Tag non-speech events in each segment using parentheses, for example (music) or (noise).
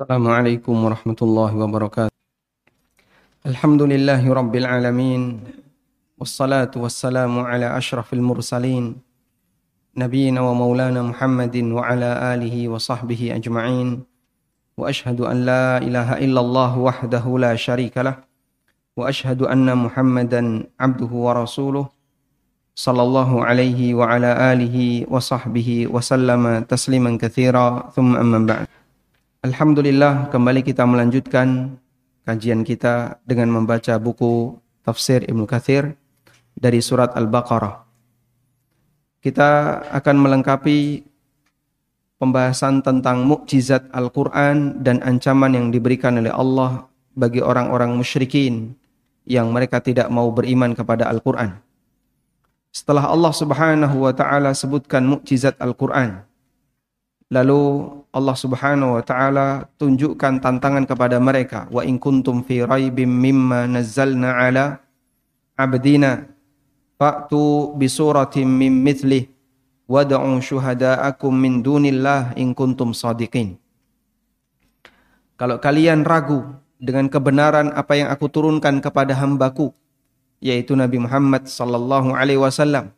السلام عليكم ورحمة الله وبركاته. الحمد لله رب العالمين والصلاة والسلام على أشرف المرسلين نبينا ومولانا محمد وعلى آله وصحبه أجمعين. وأشهد أن لا إله إلا الله وحده لا شريك له وأشهد أن محمدا عبده ورسوله صلى الله عليه وعلى آله وصحبه وسلم تسليما كثيرا. ثم أما بعد. Alhamdulillah kembali kita melanjutkan kajian kita dengan membaca buku tafsir Ibnu Katsir dari surat Al-Baqarah. Kita akan melengkapi pembahasan tentang mukjizat Al-Qur'an dan ancaman yang diberikan oleh Allah bagi orang-orang musyrikin yang mereka tidak mau beriman kepada Al-Qur'an. Setelah Allah Subhanahu wa taala sebutkan mukjizat Al-Qur'an, Lalu Allah Subhanahu wa taala tunjukkan tantangan kepada mereka, wa in kuntum fi raibim mimma nazzalna ala abdina fa'tu bi suratin min mithlih wad'u syuhada'akum min dunillah in kuntum sadiqin. Kalau kalian ragu dengan kebenaran apa yang aku turunkan kepada hambaku yaitu Nabi Muhammad sallallahu alaihi wasallam.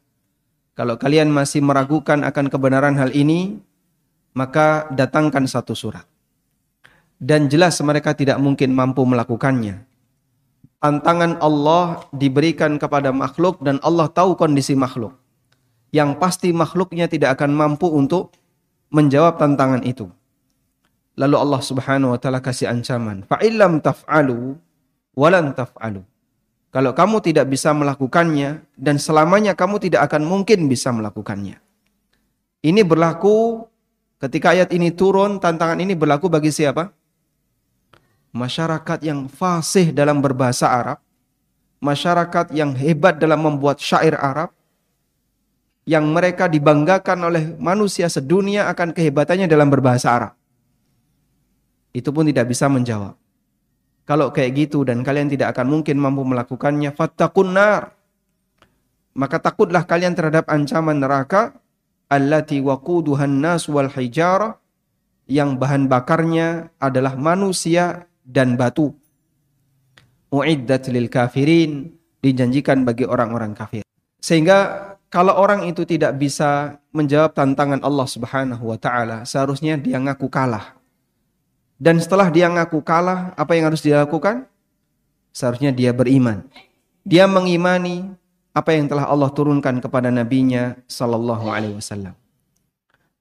Kalau kalian masih meragukan akan kebenaran hal ini, maka datangkan satu surat. Dan jelas mereka tidak mungkin mampu melakukannya. Tantangan Allah diberikan kepada makhluk dan Allah tahu kondisi makhluk. Yang pasti makhluknya tidak akan mampu untuk menjawab tantangan itu. Lalu Allah Subhanahu wa taala kasih ancaman, "Fa illam taf'alu walan taf'alu." Kalau kamu tidak bisa melakukannya dan selamanya kamu tidak akan mungkin bisa melakukannya. Ini berlaku Ketika ayat ini turun, tantangan ini berlaku bagi siapa? Masyarakat yang fasih dalam berbahasa Arab, masyarakat yang hebat dalam membuat syair Arab, yang mereka dibanggakan oleh manusia sedunia akan kehebatannya dalam berbahasa Arab. Itu pun tidak bisa menjawab. Kalau kayak gitu dan kalian tidak akan mungkin mampu melakukannya, fattakun nar. Maka takutlah kalian terhadap ancaman neraka allati waquduhan nas wal hijara yang bahan bakarnya adalah manusia dan batu. Uiddat lil kafirin dijanjikan bagi orang-orang kafir. Sehingga kalau orang itu tidak bisa menjawab tantangan Allah Subhanahu wa taala, seharusnya dia ngaku kalah. Dan setelah dia ngaku kalah, apa yang harus dilakukan? Seharusnya dia beriman. Dia mengimani apa yang telah Allah turunkan kepada nabinya sallallahu alaihi wasallam.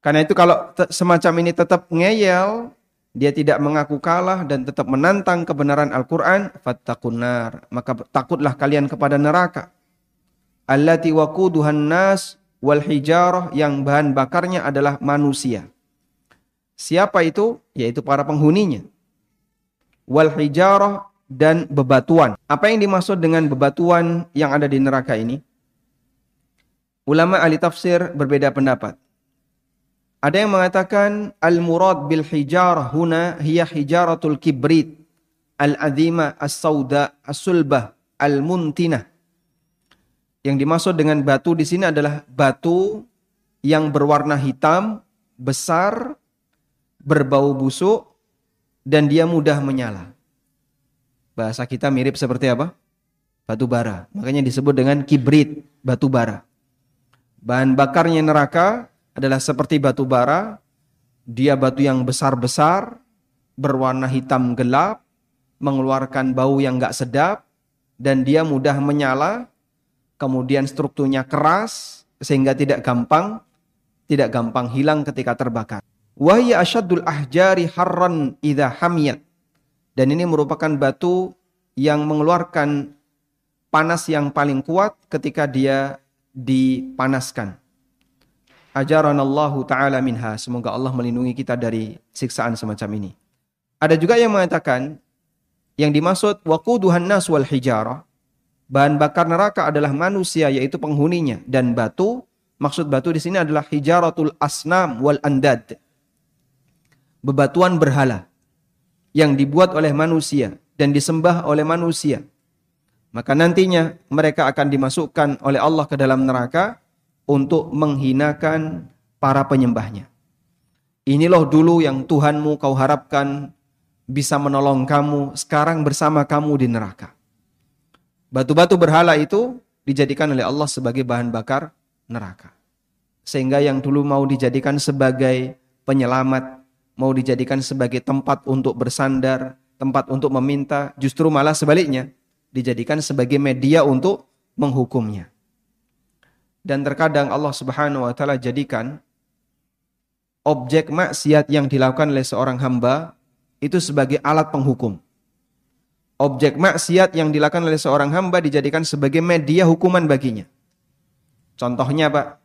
Karena itu kalau semacam ini tetap ngeyel, dia tidak mengaku kalah dan tetap menantang kebenaran Al-Qur'an, fattaqunar, maka takutlah kalian kepada neraka. Allati waquduhan nas wal hijarah yang bahan bakarnya adalah manusia. Siapa itu? Yaitu para penghuninya. Wal hijarah dan bebatuan. Apa yang dimaksud dengan bebatuan yang ada di neraka ini? Ulama ahli tafsir berbeda pendapat. Ada yang mengatakan al-murad bil hijarah huna hiya hijaratul kibrit al-azima as-sauda as-sulbah al-muntinah. Yang dimaksud dengan batu di sini adalah batu yang berwarna hitam, besar, berbau busuk, dan dia mudah menyala. Bahasa kita mirip seperti apa? Batu bara. Makanya disebut dengan kibrit, batu bara. Bahan bakarnya neraka adalah seperti batu bara. Dia batu yang besar-besar, berwarna hitam gelap, mengeluarkan bau yang gak sedap, dan dia mudah menyala, kemudian strukturnya keras, sehingga tidak gampang, tidak gampang hilang ketika terbakar. Wahya asyadul ahjari harran idha hamiyat. Dan ini merupakan batu yang mengeluarkan panas yang paling kuat ketika dia dipanaskan. Ajaranallahu ta'ala minha. Semoga Allah melindungi kita dari siksaan semacam ini. Ada juga yang mengatakan, yang dimaksud waquduhan nas wal hijarah, bahan bakar neraka adalah manusia yaitu penghuninya dan batu maksud batu di sini adalah hijaratul asnam wal andad bebatuan berhala yang dibuat oleh manusia dan disembah oleh manusia. Maka nantinya mereka akan dimasukkan oleh Allah ke dalam neraka untuk menghinakan para penyembahnya. Inilah dulu yang Tuhanmu kau harapkan bisa menolong kamu sekarang bersama kamu di neraka. Batu-batu berhala itu dijadikan oleh Allah sebagai bahan bakar neraka. Sehingga yang dulu mau dijadikan sebagai penyelamat, mau dijadikan sebagai tempat untuk bersandar, tempat untuk meminta, justru malah sebaliknya dijadikan sebagai media untuk menghukumnya. Dan terkadang Allah Subhanahu wa taala jadikan objek maksiat yang dilakukan oleh seorang hamba itu sebagai alat penghukum objek maksiat yang dilakukan oleh seorang hamba dijadikan sebagai media hukuman baginya. Contohnya Pak,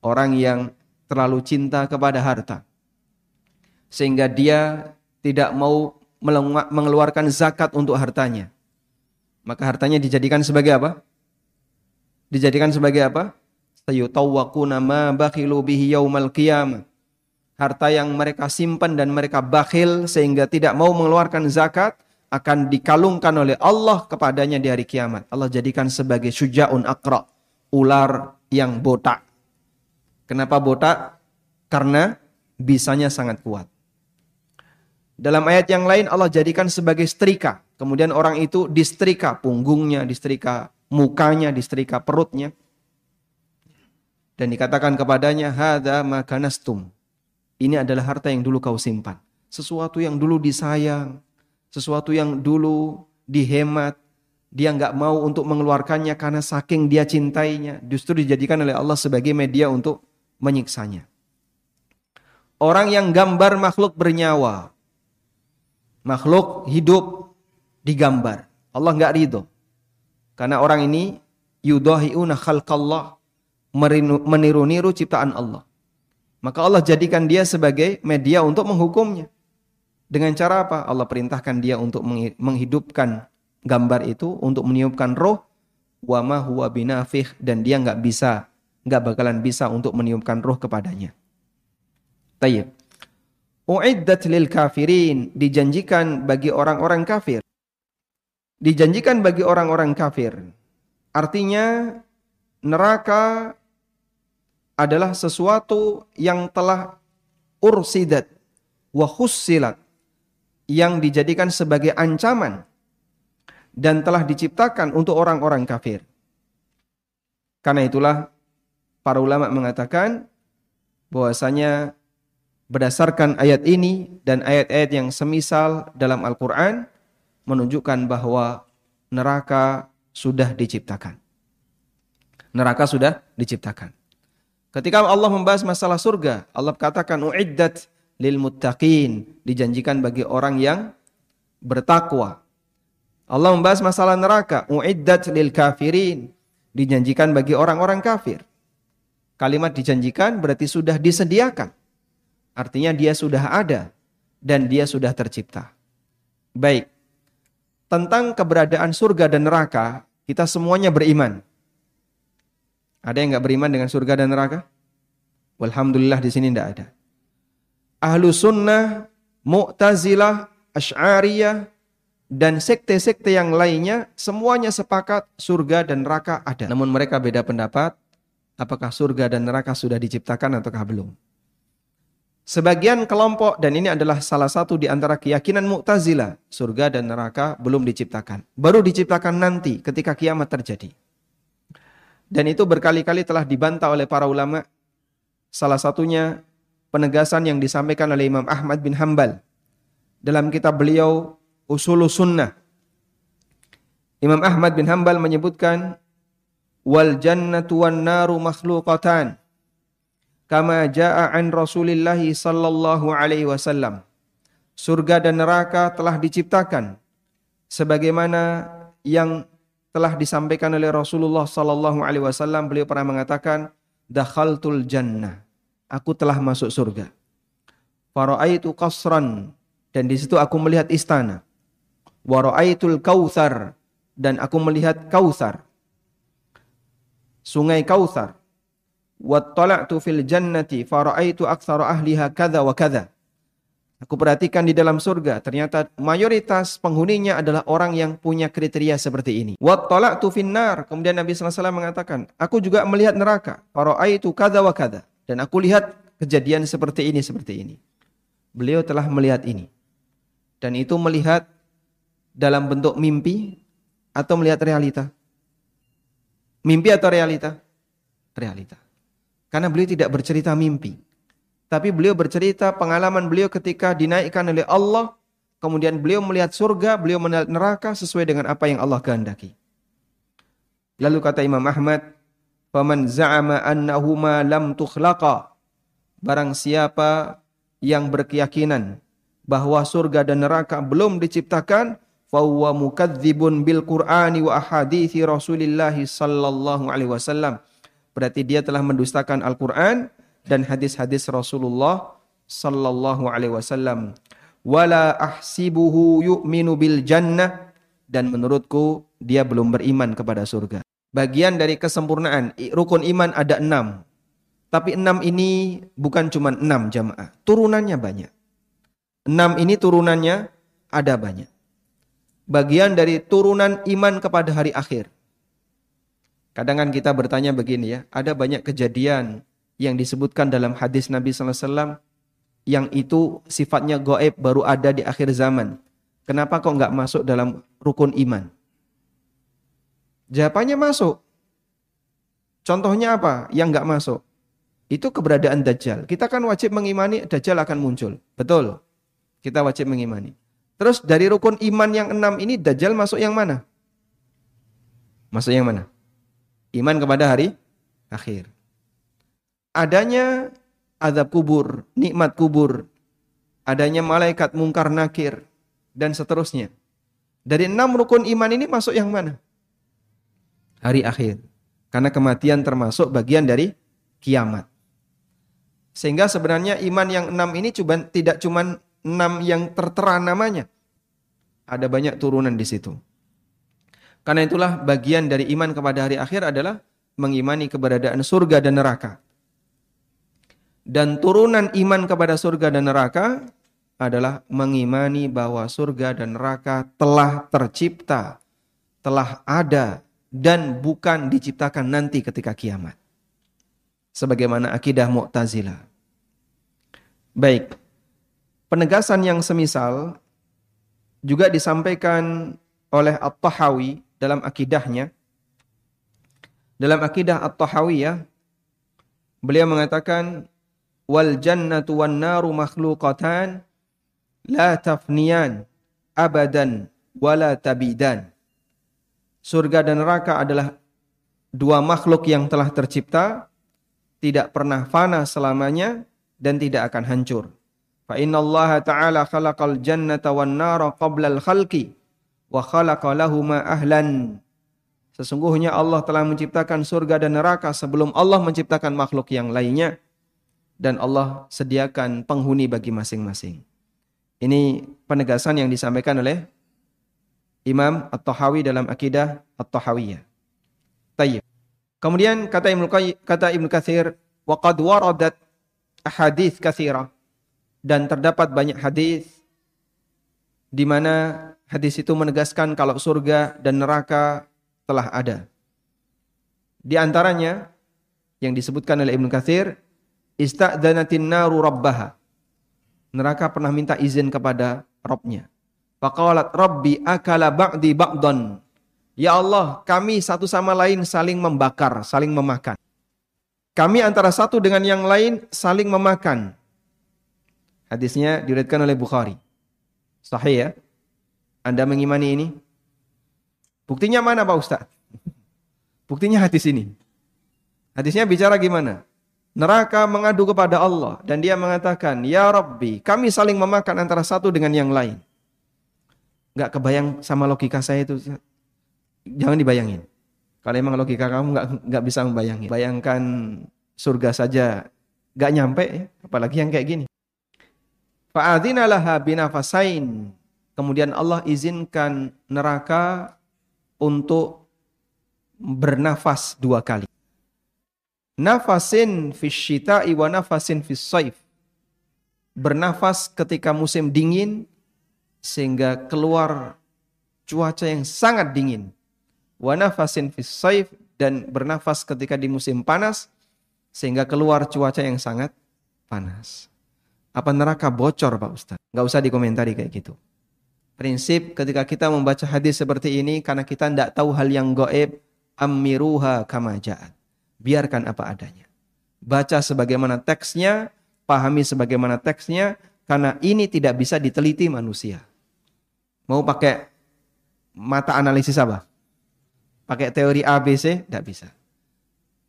orang yang terlalu cinta kepada harta. Sehingga dia tidak mau mengeluarkan zakat untuk hartanya. Maka hartanya dijadikan sebagai apa? Dijadikan sebagai apa? Sayutawwaquna ma bakhilu bihi yaumal qiyamah. Harta yang mereka simpan dan mereka bakhil sehingga tidak mau mengeluarkan zakat akan dikalungkan oleh Allah kepadanya di hari kiamat. Allah jadikan sebagai sujaun akra, ular yang botak. Kenapa botak? Karena bisanya sangat kuat. Dalam ayat yang lain Allah jadikan sebagai setrika. Kemudian orang itu disetrika punggungnya, disetrika mukanya, disetrika perutnya. Dan dikatakan kepadanya, Hada makanastum. Ini adalah harta yang dulu kau simpan. Sesuatu yang dulu disayang, sesuatu yang dulu dihemat, dia nggak mau untuk mengeluarkannya karena saking dia cintainya, justru dijadikan oleh Allah sebagai media untuk menyiksanya. Orang yang gambar makhluk bernyawa, makhluk hidup digambar. Allah nggak ridho. Karena orang ini yudahiuna khalqallah, meniru-niru ciptaan Allah. Maka Allah jadikan dia sebagai media untuk menghukumnya. Dengan cara apa? Allah perintahkan dia untuk menghidupkan gambar itu, untuk meniupkan roh, wa ma huwa binafih, dan dia nggak bisa, nggak bakalan bisa untuk meniupkan roh kepadanya. Tayyib. Uiddat lil kafirin, dijanjikan bagi orang-orang kafir. Dijanjikan bagi orang-orang kafir. Artinya neraka adalah sesuatu yang telah ursidat wa khussilat yang dijadikan sebagai ancaman dan telah diciptakan untuk orang-orang kafir. Karena itulah para ulama mengatakan bahwasanya berdasarkan ayat ini dan ayat-ayat yang semisal dalam Al-Qur'an menunjukkan bahwa neraka sudah diciptakan. Neraka sudah diciptakan. Ketika Allah membahas masalah surga, Allah katakan uiddat lil muttaqin, dijanjikan bagi orang yang bertakwa. Allah membahas masalah neraka, uiddat lil kafirin, dijanjikan bagi orang-orang kafir. Kalimat dijanjikan berarti sudah disediakan. Artinya dia sudah ada dan dia sudah tercipta. Baik. Tentang keberadaan surga dan neraka, kita semuanya beriman. Ada yang nggak beriman dengan surga dan neraka? Alhamdulillah di sini tidak ada ahlu sunnah, mu'tazilah, asy'ariyah, dan sekte-sekte yang lainnya semuanya sepakat surga dan neraka ada. Namun mereka beda pendapat apakah surga dan neraka sudah diciptakan ataukah belum. Sebagian kelompok dan ini adalah salah satu di antara keyakinan Mu'tazilah, surga dan neraka belum diciptakan. Baru diciptakan nanti ketika kiamat terjadi. Dan itu berkali-kali telah dibantah oleh para ulama. Salah satunya penegasan yang disampaikan oleh Imam Ahmad bin Hambal dalam kitab beliau Usulus Sunnah. Imam Ahmad bin Hambal menyebutkan wal jannatu wan naru makhluqatan kama jaa an Rasulillah sallallahu alaihi wasallam. Surga dan neraka telah diciptakan sebagaimana yang telah disampaikan oleh Rasulullah sallallahu alaihi wasallam beliau pernah mengatakan dakhaltul jannah aku telah masuk surga. Fara'aitu qasran dan di situ aku melihat istana. Wa ra'aitul kautsar dan aku melihat kautsar. Sungai Kautsar. Wa tala'tu fil jannati fara'aitu aktsara ahliha kadza wa kadza. Aku perhatikan di dalam surga, ternyata mayoritas penghuninya adalah orang yang punya kriteria seperti ini. Wa tala'tu finnar, kemudian Nabi sallallahu alaihi wasallam mengatakan, aku juga melihat neraka. Fara'aitu kadza wa kadza. Dan aku lihat kejadian seperti ini, seperti ini. Beliau telah melihat ini. Dan itu melihat dalam bentuk mimpi atau melihat realita? Mimpi atau realita? Realita. Karena beliau tidak bercerita mimpi. Tapi beliau bercerita pengalaman beliau ketika dinaikkan oleh Allah. Kemudian beliau melihat surga, beliau melihat neraka sesuai dengan apa yang Allah kehendaki. Lalu kata Imam Ahmad, "Faman za'ama annahuma lam tukhlaqa." Barang siapa yang berkeyakinan bahwa surga dan neraka belum diciptakan, fahuwa mukadzibun bil Qur'ani wa ahadithi Rasulillah sallallahu alaihi wasallam. Berarti dia telah mendustakan Al-Qur'an dan hadis-hadis Rasulullah sallallahu alaihi wasallam. Wala ahsibuhu yu'minu bil jannah dan menurutku dia belum beriman kepada surga. Bagian dari kesempurnaan rukun iman ada enam. Tapi enam ini bukan cuma enam jamaah. Turunannya banyak. Enam ini turunannya ada banyak. Bagian dari turunan iman kepada hari akhir. Kadang kan kita bertanya begini ya, ada banyak kejadian yang disebutkan dalam hadis Nabi SAW yang itu sifatnya goib baru ada di akhir zaman. Kenapa kok nggak masuk dalam rukun iman? Jawabannya masuk. Contohnya apa yang nggak masuk? Itu keberadaan Dajjal. Kita kan wajib mengimani Dajjal akan muncul. Betul. Kita wajib mengimani. Terus dari rukun iman yang enam ini Dajjal masuk yang mana? Masuk yang mana? Iman kepada hari akhir. Adanya azab kubur, nikmat kubur, adanya malaikat mungkar nakir, dan seterusnya. Dari enam rukun iman ini masuk yang mana? Hari akhir. Karena kematian termasuk bagian dari kiamat. Sehingga sebenarnya iman yang enam ini cuman, tidak cuma enam yang tertera namanya. Ada banyak turunan di situ. Karena itulah bagian dari iman kepada hari akhir adalah mengimani keberadaan surga dan neraka. Dan turunan iman kepada surga dan neraka adalah mengimani bahwa surga dan neraka telah tercipta, telah ada dan bukan diciptakan nanti ketika kiamat. Sebagaimana akidah Mu'tazilah. Baik, Penegasan yang semisal juga disampaikan oleh At-Tahawi dalam akidahnya. Dalam akidah At-Tahawiyah, beliau mengatakan, Wal jannatu wan naru makhluqatan la tafniyan abadan wala tabidan. Surga dan neraka adalah dua makhluk yang telah tercipta, tidak pernah fana selamanya dan tidak akan hancur. Fa inna Allah Ta'ala khalaqal jannata wan nara qabla al-khalqi wa khalaqa lahuma ahlan. Sesungguhnya Allah telah menciptakan surga dan neraka sebelum Allah menciptakan makhluk yang lainnya dan Allah sediakan penghuni bagi masing-masing. Ini penegasan yang disampaikan oleh Imam At-Tahawi dalam akidah At-Tahawiyah. Tayyib. Kemudian kata Ibnu kata Ibnu Katsir, "Wa qad waradat ahadits katsirah." dan terdapat banyak hadis di mana hadis itu menegaskan kalau surga dan neraka telah ada. Di antaranya yang disebutkan oleh Ibnu Katsir, istadzanatin naru rabbaha. Neraka pernah minta izin kepada Robnya. Faqalat Rabbi akala ba'di ba'dan. Ya Allah, kami satu sama lain saling membakar, saling memakan. Kami antara satu dengan yang lain saling memakan. Hadisnya diriwayatkan oleh Bukhari. Sahih ya? Anda mengimani ini? Buktinya mana Pak Ustaz? Buktinya hadis ini. Hadisnya bicara gimana? Neraka mengadu kepada Allah dan dia mengatakan, "Ya Rabbi, kami saling memakan antara satu dengan yang lain." Gak kebayang sama logika saya itu. Jangan dibayangin. Kalau emang logika kamu gak, gak bisa membayangin. Bayangkan surga saja gak nyampe ya, apalagi yang kayak gini. Fa'adina laha binafasain. Kemudian Allah izinkan neraka untuk bernafas dua kali. Nafasin fisyita'i wa nafasin saif. Bernafas ketika musim dingin sehingga keluar cuaca yang sangat dingin. Wa nafasin saif dan bernafas ketika di musim panas sehingga keluar cuaca yang sangat panas. Apa neraka bocor Pak Ustaz? Gak usah dikomentari kayak gitu. Prinsip ketika kita membaca hadis seperti ini karena kita tidak tahu hal yang goib, amiruha kama ja'at. Biarkan apa adanya. Baca sebagaimana teksnya, pahami sebagaimana teksnya, karena ini tidak bisa diteliti manusia. Mau pakai mata analisis apa? Pakai teori ABC? Tidak bisa.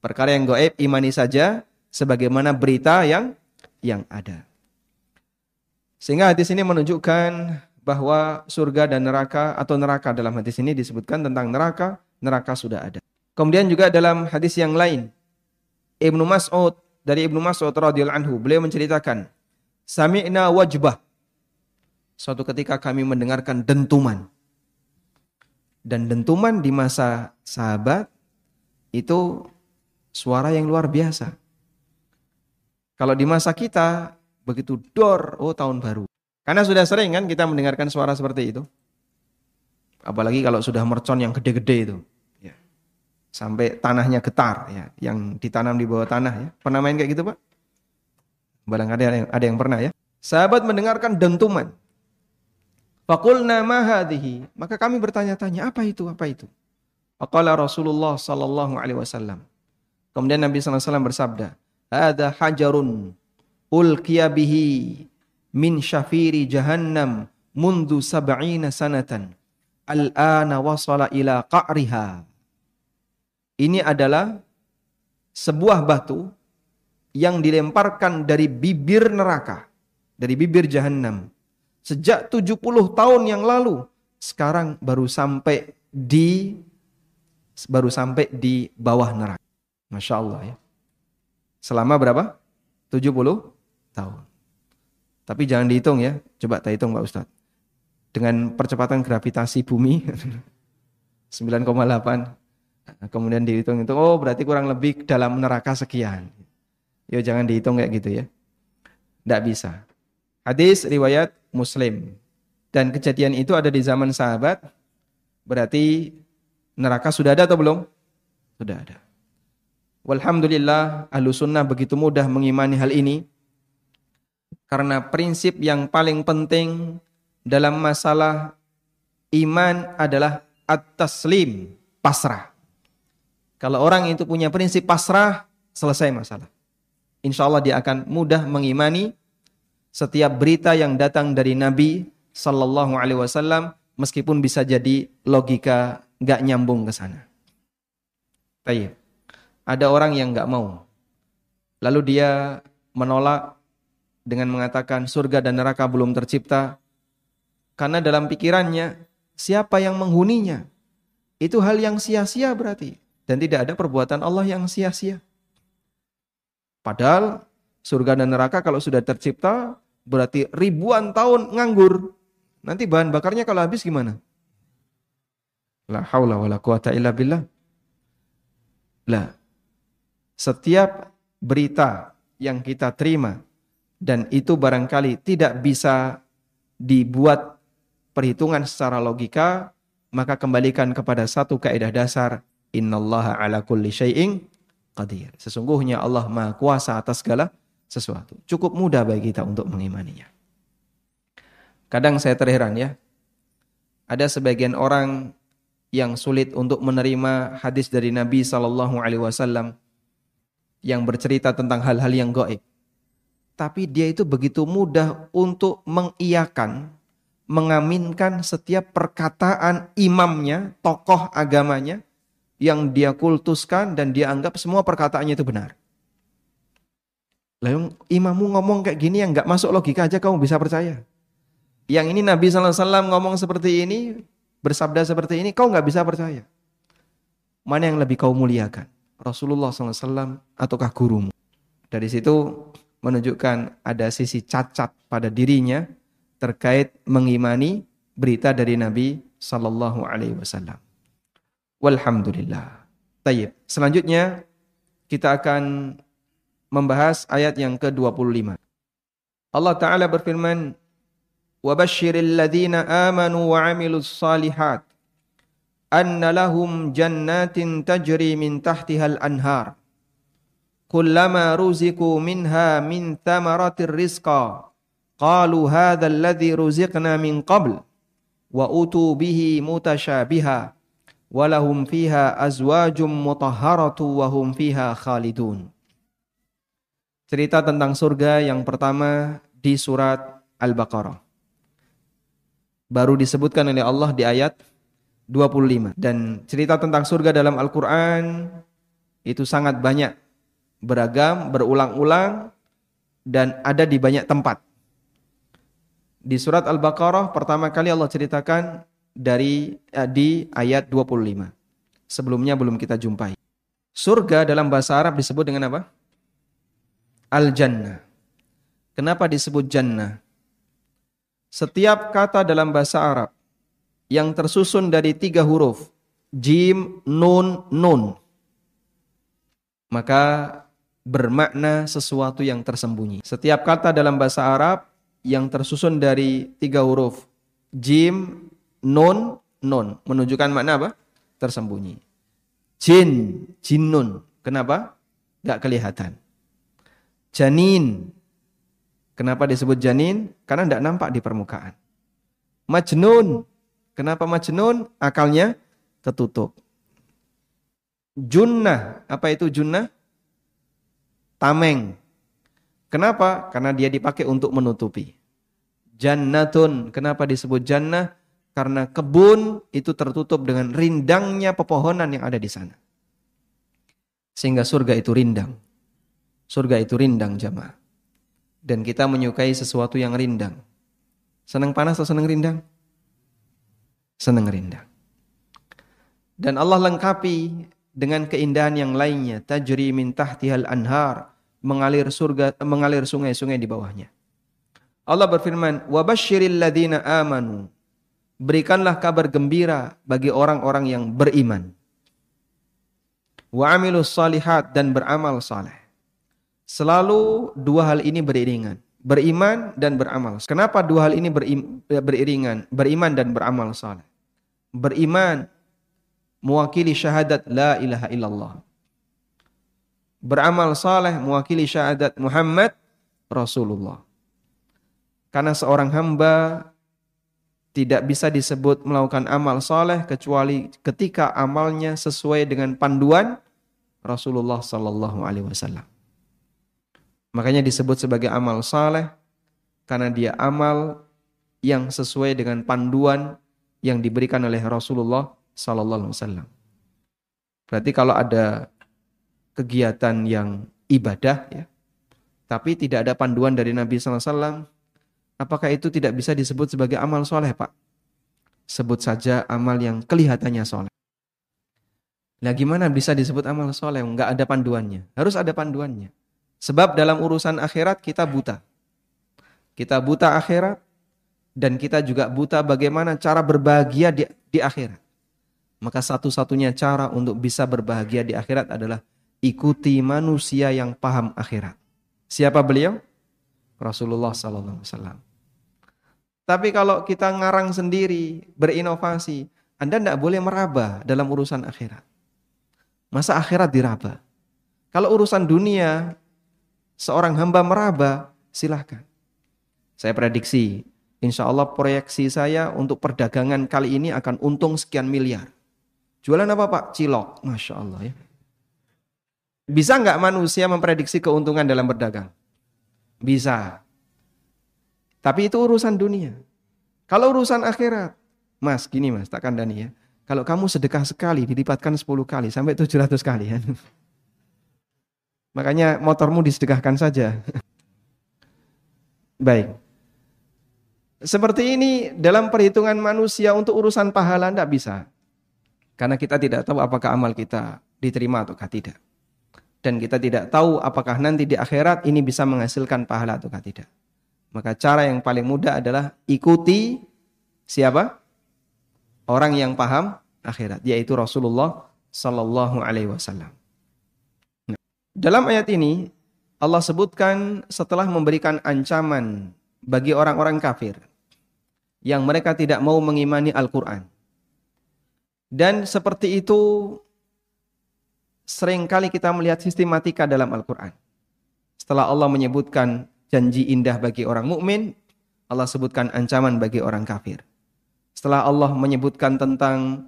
Perkara yang goib, imani saja sebagaimana berita yang yang ada. Sehingga hadis ini menunjukkan bahwa surga dan neraka atau neraka dalam hadis ini disebutkan tentang neraka, neraka sudah ada. Kemudian juga dalam hadis yang lain, Ibnu Mas'ud dari Ibnu Mas'ud radhiyallahu anhu, beliau menceritakan, "Sami'na wajbah." Suatu ketika kami mendengarkan dentuman. Dan dentuman di masa sahabat itu suara yang luar biasa. Kalau di masa kita begitu dor, oh tahun baru. Karena sudah sering kan kita mendengarkan suara seperti itu. Apalagi kalau sudah mercon yang gede-gede itu. Ya. Sampai tanahnya getar ya, yang ditanam di bawah tanah ya. Pernah main kayak gitu, Pak? Barangkali ada yang, ada yang pernah ya. Sahabat mendengarkan dentuman. Fakulna ma hadhihi. Maka kami bertanya-tanya, apa itu? Apa itu? Faqala Rasulullah sallallahu alaihi wasallam. Kemudian Nabi sallallahu alaihi wasallam bersabda, "Ada hajarun ulqiya bihi min syafiri jahannam mundu sab'ina sanatan. Al-ana wasala ila qa'riha. Ini adalah sebuah batu yang dilemparkan dari bibir neraka dari bibir jahannam. Sejak 70 tahun yang lalu sekarang baru sampai di baru sampai di bawah neraka. Masya Allah ya. Selama berapa? 70 tahun tapi jangan dihitung ya. Coba tak hitung Pak Ustadz. Dengan percepatan gravitasi bumi (laughs) 9,8. Kemudian dihitung itu, oh berarti kurang lebih dalam neraka sekian. Yo jangan dihitung kayak gitu ya. Tidak bisa. Hadis riwayat Muslim. Dan kejadian itu ada di zaman sahabat. Berarti neraka sudah ada atau belum? Sudah ada. Walhamdulillah ahlu sunnah begitu mudah mengimani hal ini karena prinsip yang paling penting dalam masalah iman adalah at-taslim, pasrah. Kalau orang itu punya prinsip pasrah, selesai masalah. Insya Allah dia akan mudah mengimani setiap berita yang datang dari Nabi Sallallahu Alaihi Wasallam, meskipun bisa jadi logika nggak nyambung ke sana. Tayyip. Ada orang yang nggak mau, lalu dia menolak dengan mengatakan surga dan neraka belum tercipta karena dalam pikirannya siapa yang menghuninya itu hal yang sia-sia berarti dan tidak ada perbuatan Allah yang sia-sia. Padahal surga dan neraka kalau sudah tercipta berarti ribuan tahun nganggur. Nanti bahan bakarnya kalau habis gimana? La haula wala quwata illa billah. Lah, setiap berita yang kita terima dan itu barangkali tidak bisa dibuat perhitungan secara logika, maka kembalikan kepada satu kaidah dasar, innallaha ala kulli syai'in qadir. Sesungguhnya Allah Maha Kuasa atas segala sesuatu. Cukup mudah bagi kita untuk mengimaninya. Kadang saya terheran ya, ada sebagian orang yang sulit untuk menerima hadis dari Nabi Wasallam yang bercerita tentang hal-hal yang gaib tapi dia itu begitu mudah untuk mengiyakan, mengaminkan setiap perkataan imamnya, tokoh agamanya yang dia kultuskan dan dia anggap semua perkataannya itu benar. Lalu imammu ngomong kayak gini yang nggak masuk logika aja kamu bisa percaya. Yang ini Nabi SAW ngomong seperti ini, bersabda seperti ini, kau nggak bisa percaya. Mana yang lebih kau muliakan? Rasulullah SAW ataukah gurumu? Dari situ menunjukkan ada sisi cacat pada dirinya terkait mengimani berita dari Nabi sallallahu alaihi wasallam. Walhamdulillah. Tayyib. Selanjutnya kita akan membahas ayat yang ke-25. Allah taala berfirman, "Wabashshiril ladzina amanu wa 'amilus salihat anna lahum jannatin tajri min tahtihal anhar." Kullama ruziku minha min thamaratir rizqa qalu hadha alladhi ruziqna min qabl wa utu bihi mutasyabiha walahum fiha azwajum mutahharatu wa hum fiha khalidun. Cerita tentang surga yang pertama di surat Al-Baqarah. Baru disebutkan oleh Allah di ayat 25 dan cerita tentang surga dalam Al-Qur'an itu sangat banyak, beragam, berulang-ulang dan ada di banyak tempat. Di surat Al-Baqarah pertama kali Allah ceritakan dari eh, di ayat 25. Sebelumnya belum kita jumpai. Surga dalam bahasa Arab disebut dengan apa? Al-Jannah. Kenapa disebut jannah? Setiap kata dalam bahasa Arab yang tersusun dari tiga huruf, jim, nun, nun, maka bermakna sesuatu yang tersembunyi. Setiap kata dalam bahasa Arab yang tersusun dari tiga huruf, jim, nun, nun menunjukkan makna apa? Tersembunyi. Jin, jinnun. Kenapa? Gak kelihatan. Janin. Kenapa disebut janin? Karena tidak nampak di permukaan. Majnun. Kenapa majnun? Akalnya ketutup. Junnah. Apa itu junnah? Tameng. Kenapa? Karena dia dipakai untuk menutupi. Jannatun. Kenapa disebut jannah? Karena kebun itu tertutup dengan rindangnya pepohonan yang ada di sana. Sehingga surga itu rindang. Surga itu rindang jamaah. Dan kita menyukai sesuatu yang rindang. Senang panas atau senang rindang? Senang rindang. Dan Allah lengkapi dengan keindahan yang lainnya. Tajri min tahtihal anhar. Mengalir surga, mengalir sungai-sungai di bawahnya. Allah berfirman, "Wabashshiril ladzina amanu berikanlah kabar gembira bagi orang-orang yang beriman. Wa amilus salihat dan beramal saleh. Selalu dua hal ini beriringan. Beriman dan beramal. Kenapa dua hal ini beriringan? Beriman dan beramal saleh. Beriman mewakili syahadat la ilaha illallah. Beramal saleh mewakili syahadat Muhammad Rasulullah. Karena seorang hamba tidak bisa disebut melakukan amal soleh kecuali ketika amalnya sesuai dengan panduan Rasulullah Sallallahu Alaihi Wasallam. Makanya disebut sebagai amal soleh karena dia amal yang sesuai dengan panduan yang diberikan oleh Rasulullah Sallallahu Alaihi Wasallam. Berarti kalau ada kegiatan yang ibadah ya, tapi tidak ada panduan dari Nabi Wasallam, Apakah itu tidak bisa disebut sebagai amal soleh, Pak? Sebut saja amal yang kelihatannya soleh. Nah gimana bisa disebut amal soleh? Enggak ada panduannya. Harus ada panduannya. Sebab dalam urusan akhirat kita buta. Kita buta akhirat dan kita juga buta bagaimana cara berbahagia di, di akhirat. Maka satu-satunya cara untuk bisa berbahagia di akhirat adalah ikuti manusia yang paham akhirat. Siapa beliau? Rasulullah wasallam. Tapi kalau kita ngarang sendiri, berinovasi, Anda tidak boleh meraba dalam urusan akhirat. Masa akhirat diraba? Kalau urusan dunia, seorang hamba meraba, silahkan. Saya prediksi, insya Allah proyeksi saya untuk perdagangan kali ini akan untung sekian miliar. Jualan apa Pak? Cilok. Masya Allah ya. Bisa nggak manusia memprediksi keuntungan dalam berdagang? Bisa. Tapi itu urusan dunia. Kalau urusan akhirat, Mas, gini Mas, tak kandani ya. Kalau kamu sedekah sekali dilipatkan 10 kali sampai 700 kali ya. (laughs) Makanya motormu disedekahkan saja. (laughs) Baik. Seperti ini dalam perhitungan manusia untuk urusan pahala tidak bisa. Karena kita tidak tahu apakah amal kita diterima atau tidak dan kita tidak tahu apakah nanti di akhirat ini bisa menghasilkan pahala atau tidak. Maka cara yang paling mudah adalah ikuti siapa? Orang yang paham akhirat, yaitu Rasulullah Sallallahu Alaihi Wasallam. Dalam ayat ini Allah sebutkan setelah memberikan ancaman bagi orang-orang kafir yang mereka tidak mau mengimani Al-Quran. Dan seperti itu sering kali kita melihat sistematika dalam Al-Quran. Setelah Allah menyebutkan janji indah bagi orang mukmin, Allah sebutkan ancaman bagi orang kafir. setelah Allah menyebutkan tentang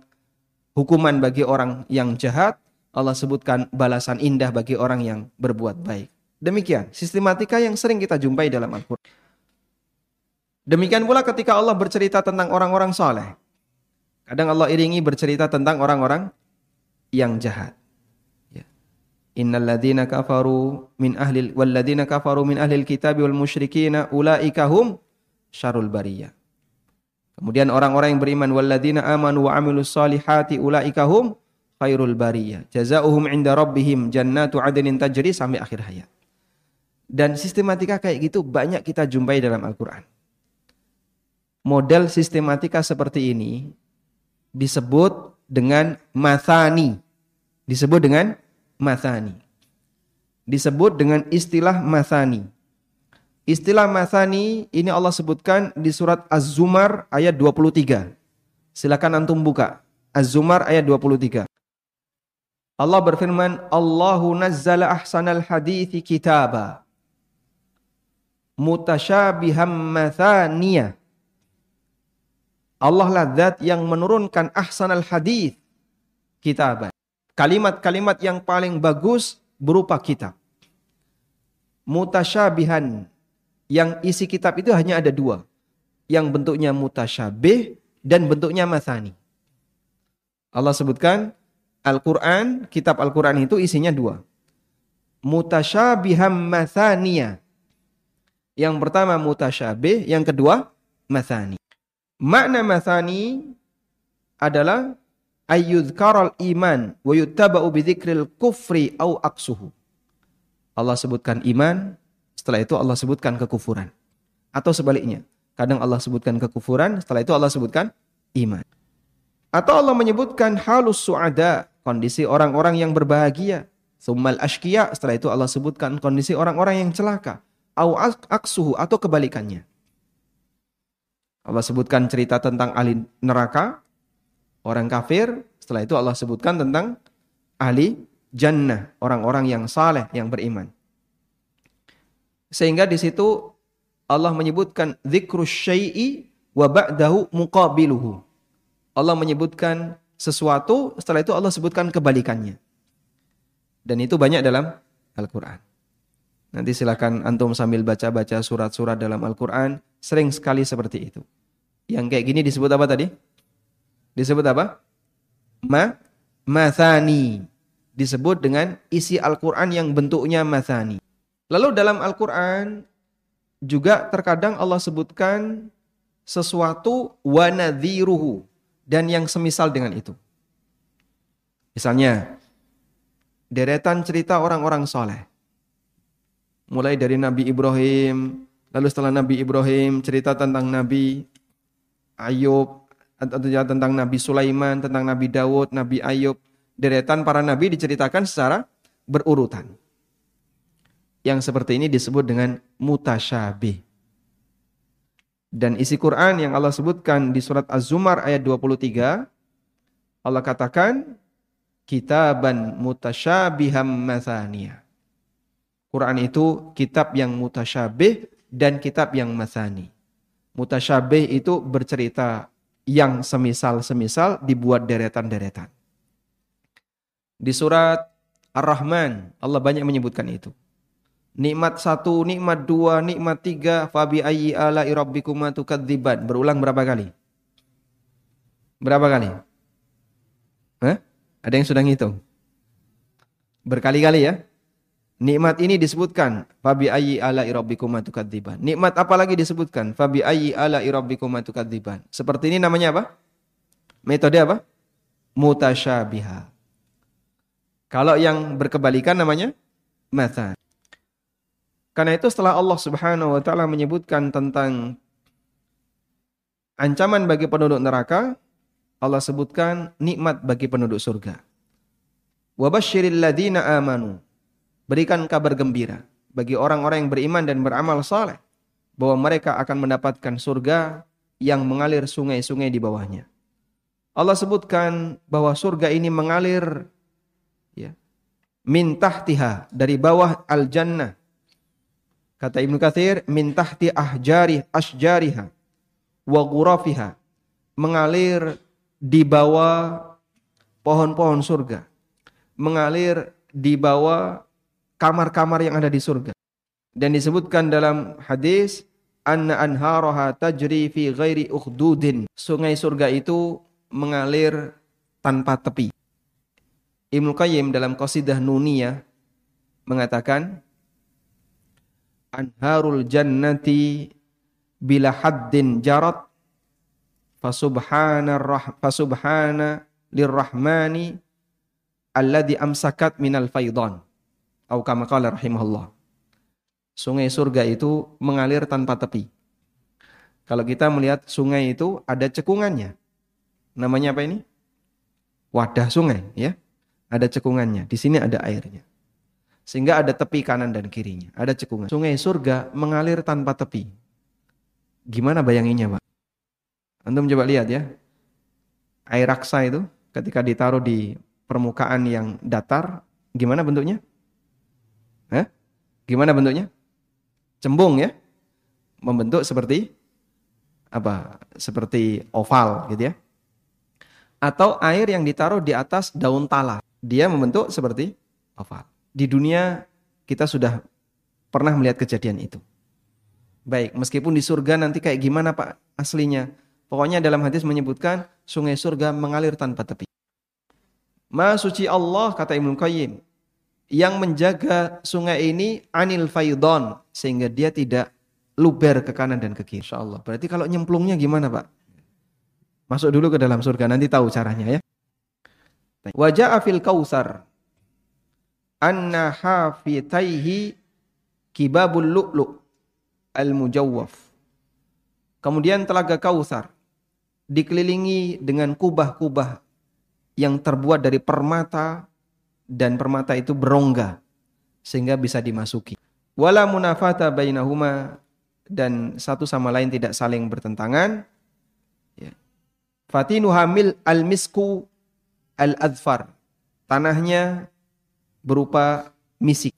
hukuman bagi orang yang jahat, Allah sebutkan balasan indah bagi orang yang berbuat baik. Demikian sistematika yang sering kita jumpai dalam Al-Quran. Demikian pula ketika Allah bercerita tentang orang-orang soleh. Kadang Allah iringi bercerita tentang orang-orang yang jahat. Ya. Innal ladzina kafaru min ahli wal ladzina kafaru min ahli kitab wal musyrikina ulaika hum syarul bariyah. Kemudian orang-orang yang beriman walladzina amanu wa amilus solihati ulaika hum khairul bariyah. Jazaohum inda rabbihim jannatu adnin tajri sampai akhir hayat. Dan sistematika kayak gitu banyak kita jumpai dalam Al-Qur'an. Model sistematika seperti ini disebut dengan mathani. Disebut dengan mathani. Disebut dengan istilah mathani. Istilah masani ini Allah sebutkan di surat Az-Zumar ayat 23. Silakan antum buka. Az-Zumar ayat 23. Allah berfirman, Allahu nazzala ahsanal hadithi kitaba. Mutasyabiham mathaniya. Allah lah yang menurunkan ahsanal hadith kitab. Kalimat-kalimat yang paling bagus berupa kitab. Mutasyabihan yang isi kitab itu hanya ada dua. Yang bentuknya mutasyabih dan bentuknya mathani. Allah sebutkan Al-Quran, kitab Al-Quran itu isinya dua. Mutasyabiham mathaniya. Yang pertama mutasyabih, yang kedua mathani. Makna mathani adalah ayyudhkaral iman wa yuttaba'u bidhikril kufri au aksuhu. Allah sebutkan iman, setelah itu Allah sebutkan kekufuran. Atau sebaliknya, kadang Allah sebutkan kekufuran, setelah itu Allah sebutkan iman. Atau Allah menyebutkan halus su'ada, kondisi orang-orang yang berbahagia. Summal ashkiya, setelah itu Allah sebutkan kondisi orang-orang yang celaka. Au aksuhu, atau kebalikannya. Allah sebutkan cerita tentang ahli neraka, orang kafir. Setelah itu Allah sebutkan tentang ahli jannah, orang-orang yang saleh, yang beriman. Sehingga di situ Allah menyebutkan dzikrus syai'i wa ba'dahu muqabiluhu. Allah menyebutkan sesuatu, setelah itu Allah sebutkan kebalikannya. Dan itu banyak dalam Al-Quran. Nanti silakan antum sambil baca-baca surat-surat dalam Al-Quran, sering sekali seperti itu. Yang kayak gini disebut apa tadi? Disebut apa? Ma, mathani. Disebut dengan isi Al-Quran yang bentuknya mathani. Lalu dalam Al-Quran juga terkadang Allah sebutkan sesuatu wanadhiruhu dan yang semisal dengan itu. Misalnya, deretan cerita orang-orang soleh. Mulai dari Nabi Ibrahim, lalu setelah Nabi Ibrahim cerita tentang Nabi Ayub, tentang Nabi Sulaiman, tentang Nabi Dawud, Nabi Ayub. Deretan para nabi diceritakan secara berurutan. Yang seperti ini disebut dengan mutasyabih. Dan isi Quran yang Allah sebutkan di surat Az-Zumar ayat 23, Allah katakan, kitaban mutasyabiham mathaniya. Quran itu kitab yang mutasyabih dan kitab yang mathani. Mutasyabih itu bercerita yang semisal-semisal dibuat deretan-deretan. Di surat Ar-Rahman, Allah banyak menyebutkan itu. Nikmat satu, nikmat dua, nikmat tiga. Fabi ayyi ala irabbikuma. Berulang berapa kali? Berapa kali? Hah? Ada yang sudah ngitung? Berkali-kali ya? Nikmat ini disebutkan. Fabi ayyi ala irabbikuma tukadziban. Nikmat apa lagi disebutkan? Fabi ayyi ala irabbikuma tukadziban. Seperti ini namanya apa? Metode apa? Mutasyabiha. Kalau yang berkebalikan namanya matan. Karena itu setelah Allah Subhanahu wa taala menyebutkan tentang ancaman bagi penduduk neraka, Allah sebutkan nikmat bagi penduduk surga. Wa ladina amanu. Berikan kabar gembira bagi orang-orang yang beriman dan beramal saleh bahwa mereka akan mendapatkan surga yang mengalir sungai-sungai di bawahnya. Allah sebutkan bahwa surga ini mengalir ya, min tahtiha dari bawah al-jannah Kata Ibnu Katsir, min tahti ahjari asjariha wa ghurafiha mengalir di bawah pohon-pohon surga. Mengalir di bawah kamar-kamar yang ada di surga. Dan disebutkan dalam hadis anna anharaha tajri fi ghairi ukhdudin. Sungai surga itu mengalir tanpa tepi. Ibnu Qayyim dalam Qasidah Nuniyah mengatakan anharul jannati bila haddin jarat fasubhana fasubhana lirrahmani alladhi amsakat minal faidan au kama qala rahimahullah sungai surga itu mengalir tanpa tepi kalau kita melihat sungai itu ada cekungannya namanya apa ini wadah sungai ya ada cekungannya. Di sini ada airnya. Sehingga ada tepi kanan dan kirinya. Ada cekungan. Sungai surga mengalir tanpa tepi. Gimana bayanginnya Pak? Antum coba lihat ya. Air raksa itu ketika ditaruh di permukaan yang datar, gimana bentuknya? Gimana bentuknya? Cembung ya? Membentuk seperti apa? Seperti oval gitu ya. Atau air yang ditaruh di atas daun talas dia membentuk seperti oval. Di dunia kita sudah pernah melihat kejadian itu. Baik, meskipun di surga nanti kayak gimana Pak aslinya? Pokoknya dalam hadis menyebutkan sungai surga mengalir tanpa tepi. Ma suci Allah kata Ibnu Qayyim yang menjaga sungai ini anil faidon sehingga dia tidak luber ke kanan dan ke kiri. Insyaallah. Berarti kalau nyemplungnya gimana, Pak? Masuk dulu ke dalam surga, nanti tahu caranya ya. Wajah afil kausar anna hafitaihi kibabul lu'lu' al-mujawwaf. Kemudian telaga kausar dikelilingi dengan kubah-kubah yang terbuat dari permata dan permata itu berongga sehingga bisa dimasuki. Wala munafata bainahuma dan satu sama lain tidak saling bertentangan. Ya. Fatinu hamil al-misku al-adfar. Tanahnya berupa misik.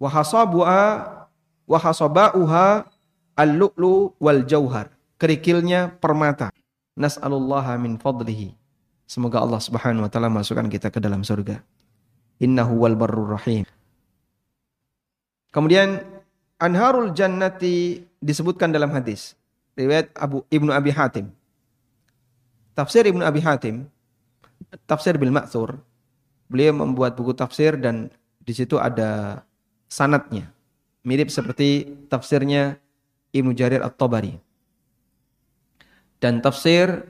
Wahasabu'a wahasaba'uha al-lu'lu wal jauhar. Kerikilnya permata. Nas'alullaha min fadlihi. Semoga Allah Subhanahu wa taala masukkan kita ke dalam surga. Innahu wal barrur rahim. Kemudian anharul jannati disebutkan dalam hadis riwayat Abu Ibnu Abi Hatim. Tafsir Ibnu Abi Hatim tafsir bil Ma'thur. Beliau membuat buku tafsir dan di situ ada sanatnya. Mirip seperti tafsirnya Ibnu Jarir At-Tabari. Dan tafsir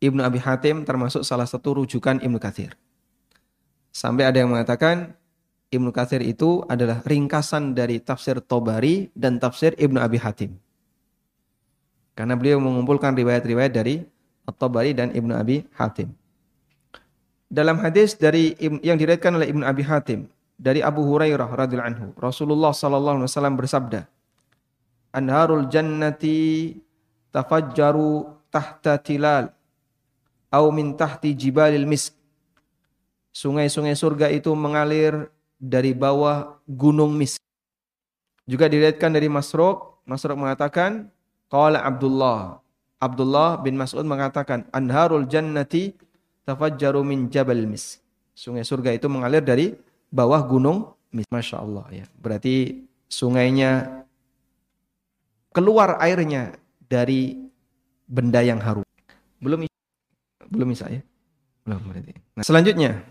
Ibnu Abi Hatim termasuk salah satu rujukan Ibnu Katsir. Sampai ada yang mengatakan Ibnu Katsir itu adalah ringkasan dari tafsir Tabari dan tafsir Ibnu Abi Hatim. Karena beliau mengumpulkan riwayat-riwayat dari At-Tabari dan Ibnu Abi Hatim. Dalam hadis dari yang diriwayatkan oleh Ibnu Abi Hatim dari Abu Hurairah radhiyallahu anhu, Rasulullah sallallahu alaihi wasallam bersabda, "Anharul jannati tafajjaru tahta tilal au min tahti jibalil misk." Sungai-sungai surga itu mengalir dari bawah gunung misk. Juga diriwayatkan dari Masruq, Masruq mengatakan, qala Abdullah, Abdullah bin Mas'ud mengatakan, "Anharul jannati tafajjaru min jabal mis. Sungai surga itu mengalir dari bawah gunung mis. Masya Allah ya. Berarti sungainya keluar airnya dari benda yang harum. Belum belum bisa ya? Belum berarti. Nah, selanjutnya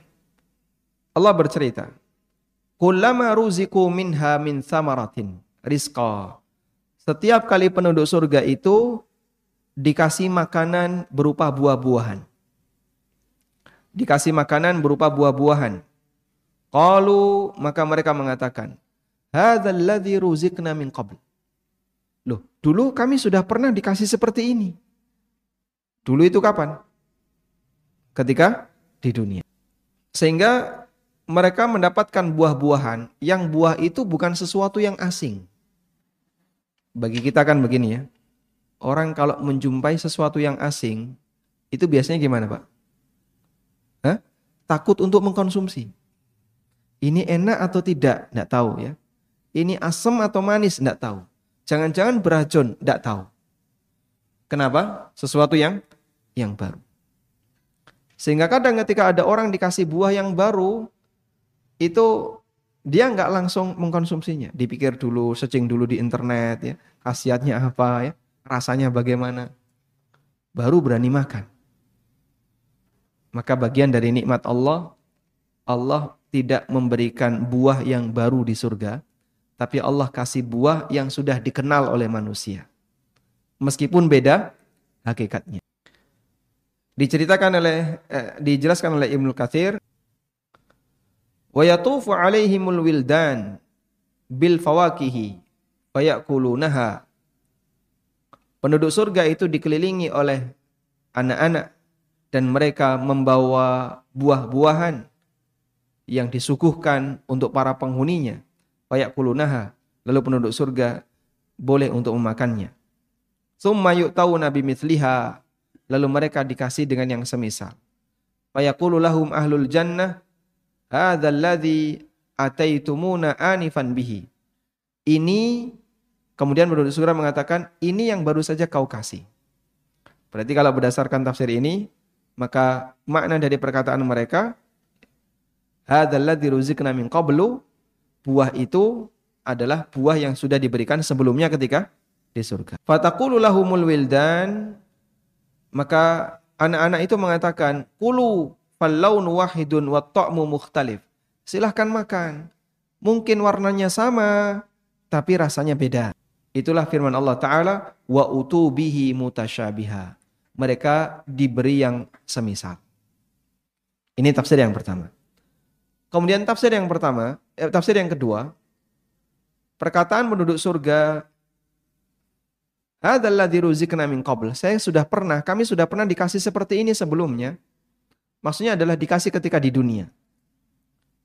Allah bercerita, "Kullama ruziku minha min samaratin rizqa." Setiap kali penduduk surga itu dikasih makanan berupa buah-buahan dikasih makanan berupa buah-buahan. Qalu maka mereka mengatakan, "Hadzal ladzi ruziqna min qabl." Loh, dulu kami sudah pernah dikasih seperti ini. Dulu itu kapan? Ketika di dunia. Sehingga mereka mendapatkan buah-buahan yang buah itu bukan sesuatu yang asing. Bagi kita kan begini ya. Orang kalau menjumpai sesuatu yang asing, itu biasanya gimana Pak? Hah? Takut untuk mengkonsumsi. Ini enak atau tidak? Tidak tahu ya. Ini asam atau manis? Tidak tahu. Jangan-jangan beracun? Tidak tahu. Kenapa? Sesuatu yang yang baru. Sehingga kadang ketika ada orang dikasih buah yang baru, itu dia nggak langsung mengkonsumsinya. Dipikir dulu, searching dulu di internet ya, khasiatnya apa ya, rasanya bagaimana. Baru berani makan. Maka bagian dari nikmat Allah, Allah tidak memberikan buah yang baru di surga, tapi Allah kasih buah yang sudah dikenal oleh manusia. Meskipun beda hakikatnya. Diceritakan oleh eh, dijelaskan oleh Ibnu Katsir wa yatufu alaihimul wildan bil fawakihi fayakulunaha Penduduk surga itu dikelilingi oleh anak-anak dan mereka membawa buah-buahan yang disuguhkan untuk para penghuninya. Fayakulunaha. Lalu penduduk surga boleh untuk memakannya. Summa yu'tawna bimithliha lalu mereka dikasih dengan yang semisal. Fayaqulu lahum ahlul jannah hadzal ladzi ataitumuna anifan bihi. Ini kemudian penduduk surga mengatakan ini yang baru saja kau kasih. Berarti kalau berdasarkan tafsir ini maka makna dari perkataan mereka hadzal ladzi ruzikna min qablu buah itu adalah buah yang sudah diberikan sebelumnya ketika di surga. Fataqulu lahumul wildan maka anak-anak itu mengatakan, "Kulu fallaun wahidun wa ta'mu mukhtalif." Silahkan makan. Mungkin warnanya sama, tapi rasanya beda. Itulah firman Allah Ta'ala, wa utubihi mutasyabiha. Mereka diberi yang semisal. Ini tafsir yang pertama. Kemudian tafsir yang pertama, eh, tafsir yang kedua, perkataan penduduk surga Hadalladzi ruzikna min qabl. Saya sudah pernah, kami sudah pernah dikasih seperti ini sebelumnya. Maksudnya adalah dikasih ketika di dunia.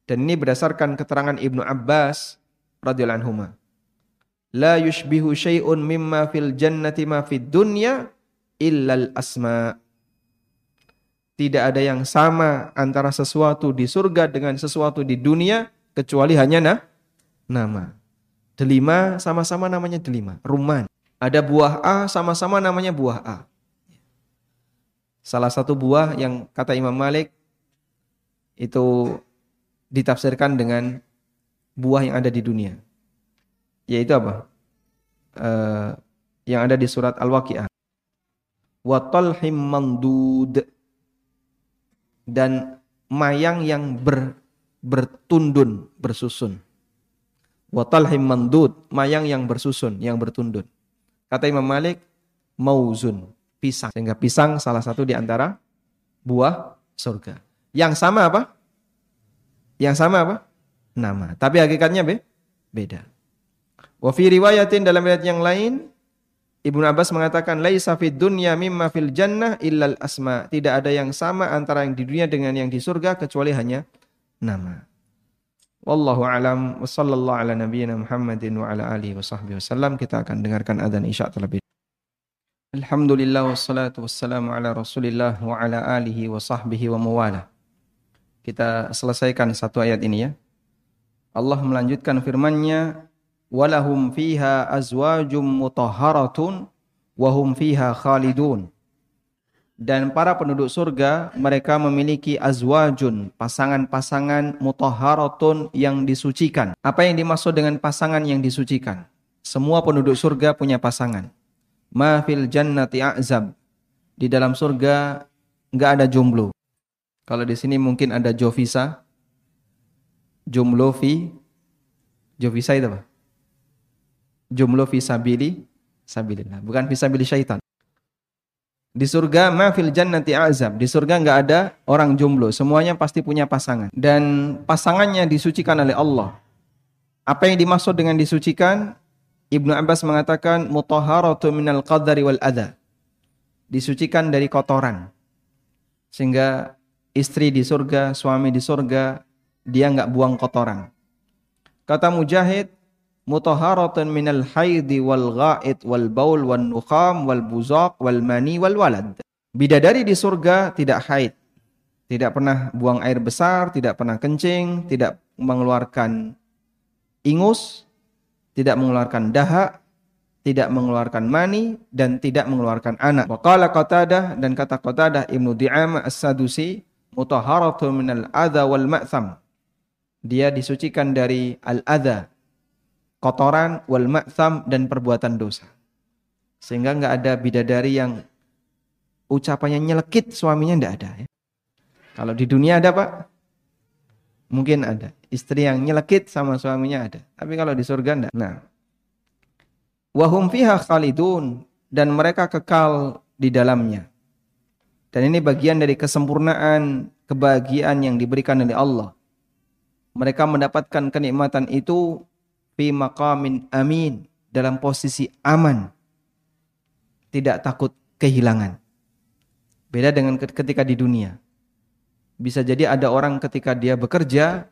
Dan ini berdasarkan keterangan Ibnu Abbas radhiyallahu anhu. La yushbihu syai'un mimma fil jannati ma fid dunya illal asma. Tidak ada yang sama antara sesuatu di surga dengan sesuatu di dunia kecuali hanya nah, nama. Delima sama-sama namanya delima, ruman. Ada buah A sama-sama namanya buah A. Salah satu buah yang kata Imam Malik itu ditafsirkan dengan buah yang ada di dunia. Yaitu apa? Uh, yang ada di surat Al-Waqi'ah. Wa mandud dan mayang yang ber, bertundun, bersusun. Wa talhim mandud, mayang yang bersusun, yang bertundun. Kata Imam Malik, mauzun, pisang. Sehingga pisang salah satu di antara buah surga. Yang sama apa? Yang sama apa? Nama. Tapi hakikatnya be? beda. Wa fi riwayatin dalam riwayat yang lain, Ibnu Abbas mengatakan laisa fid dunya mimma fil jannah illal asma. Tidak ada yang sama antara yang di dunia dengan yang di surga kecuali hanya nama. Wallahu alam wa sallallahu ala nabiyyina Muhammadin wa ala alihi wa sahbihi wasallam. Kita akan dengarkan adzan Isya terlebih. Alhamdulillah wassalatu wassalamu ala Rasulillah wa ala alihi wa sahbihi wa mawala. Kita selesaikan satu ayat ini ya. Allah melanjutkan firman-Nya, "Walahum fiha azwajum mutahharatun wa hum fiha khalidun." dan para penduduk surga mereka memiliki azwajun, pasangan-pasangan mutahharatun yang disucikan. Apa yang dimaksud dengan pasangan yang disucikan? Semua penduduk surga punya pasangan. Ma fil jannati a'zab. Di dalam surga enggak ada jomblo. Kalau di sini mungkin ada jovisa. Jomblo fi jovisa itu apa? Jomblo fi sabili sabilillah, bukan fi sabili syaitan. Di surga mafil jannati azab. Di surga nggak ada orang jomblo, semuanya pasti punya pasangan dan pasangannya disucikan oleh Allah. Apa yang dimaksud dengan disucikan? Ibnu Abbas mengatakan mutahharatu minal qadari wal adha. Disucikan dari kotoran. Sehingga istri di surga, suami di surga, dia nggak buang kotoran. Kata Mujahid, mutahharatun minal haidi wal ghaid wal baul wan nukham wal buzaq wal mani wal walad. Bidadari di surga tidak haid, tidak pernah buang air besar, tidak pernah kencing, tidak mengeluarkan ingus, tidak mengeluarkan dahak, tidak mengeluarkan mani dan tidak mengeluarkan anak. Waqala Qatadah dan kata Qatadah Ibnu Di'am As-Sadusi mutahharatun minal adza wal ma'tham. Dia disucikan dari al-adza, kotoran wal ma'tham dan perbuatan dosa. Sehingga enggak ada bidadari yang ucapannya nyelekit suaminya enggak ada ya. Kalau di dunia ada Pak? Mungkin ada. Istri yang nyelekit sama suaminya ada. Tapi kalau di surga enggak. Nah. Wahum fiha khalidun. Dan mereka kekal di dalamnya. Dan ini bagian dari kesempurnaan kebahagiaan yang diberikan oleh Allah. Mereka mendapatkan kenikmatan itu fi maqamin amin dalam posisi aman. Tidak takut kehilangan. Beda dengan ketika di dunia. Bisa jadi ada orang ketika dia bekerja,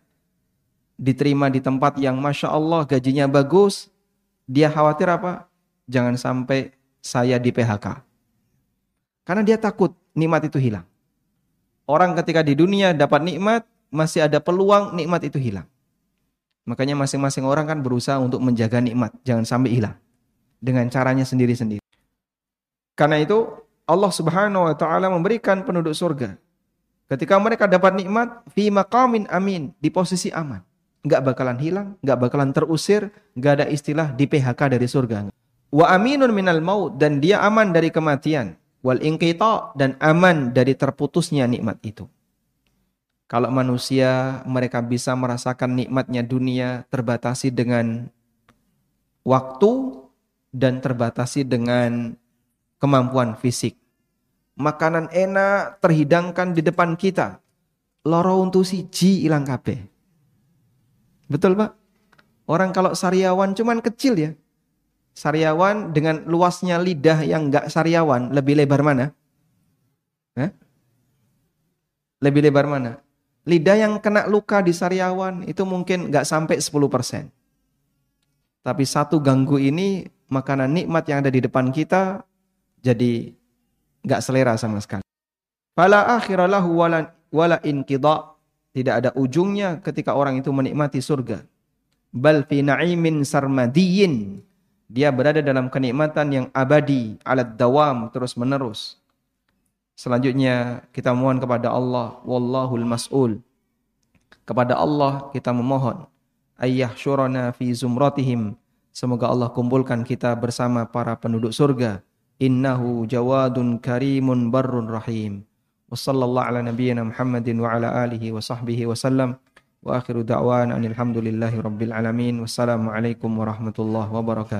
diterima di tempat yang Masya Allah gajinya bagus, dia khawatir apa? Jangan sampai saya di PHK. Karena dia takut nikmat itu hilang. Orang ketika di dunia dapat nikmat, masih ada peluang nikmat itu hilang. Makanya masing-masing orang kan berusaha untuk menjaga nikmat, jangan sampai hilang. Dengan caranya sendiri-sendiri. Karena itu Allah Subhanahu wa taala memberikan penduduk surga Ketika mereka dapat nikmat, fi maqamin amin, di posisi aman. Enggak bakalan hilang, enggak bakalan terusir, enggak ada istilah di PHK dari surga. Wa aminun minal maut, dan dia aman dari kematian. Wal inqita, dan aman dari terputusnya nikmat itu. Kalau manusia mereka bisa merasakan nikmatnya dunia terbatasi dengan waktu dan terbatasi dengan kemampuan fisik makanan enak terhidangkan di depan kita. Loro untuk siji ilang kabeh. Betul Pak? Orang kalau sariawan cuman kecil ya. Sariawan dengan luasnya lidah yang enggak sariawan lebih lebar mana? Hah? Lebih lebar mana? Lidah yang kena luka di sariawan itu mungkin enggak sampai 10%. Tapi satu ganggu ini makanan nikmat yang ada di depan kita jadi nggak selera sama sekali. Fala akhiralahu wala, wala inqidha. Tidak ada ujungnya ketika orang itu menikmati surga. Bal fi na'imin sarmadiyin. Dia berada dalam kenikmatan yang abadi, alat dawam, terus menerus. Selanjutnya kita mohon kepada Allah, wallahul mas'ul. Kepada Allah kita memohon, ayyah syurana fi zumratihim. Semoga Allah kumpulkan kita bersama para penduduk surga innahu jawadun karimun barrun rahim wa sallallahu ala nabiyyina Muhammadin wa ala alihi wa sahbihi wa sallam wa akhiru da'wan alhamdulillahi rabbil alamin wassalamu alaikum warahmatullahi wabarakatuh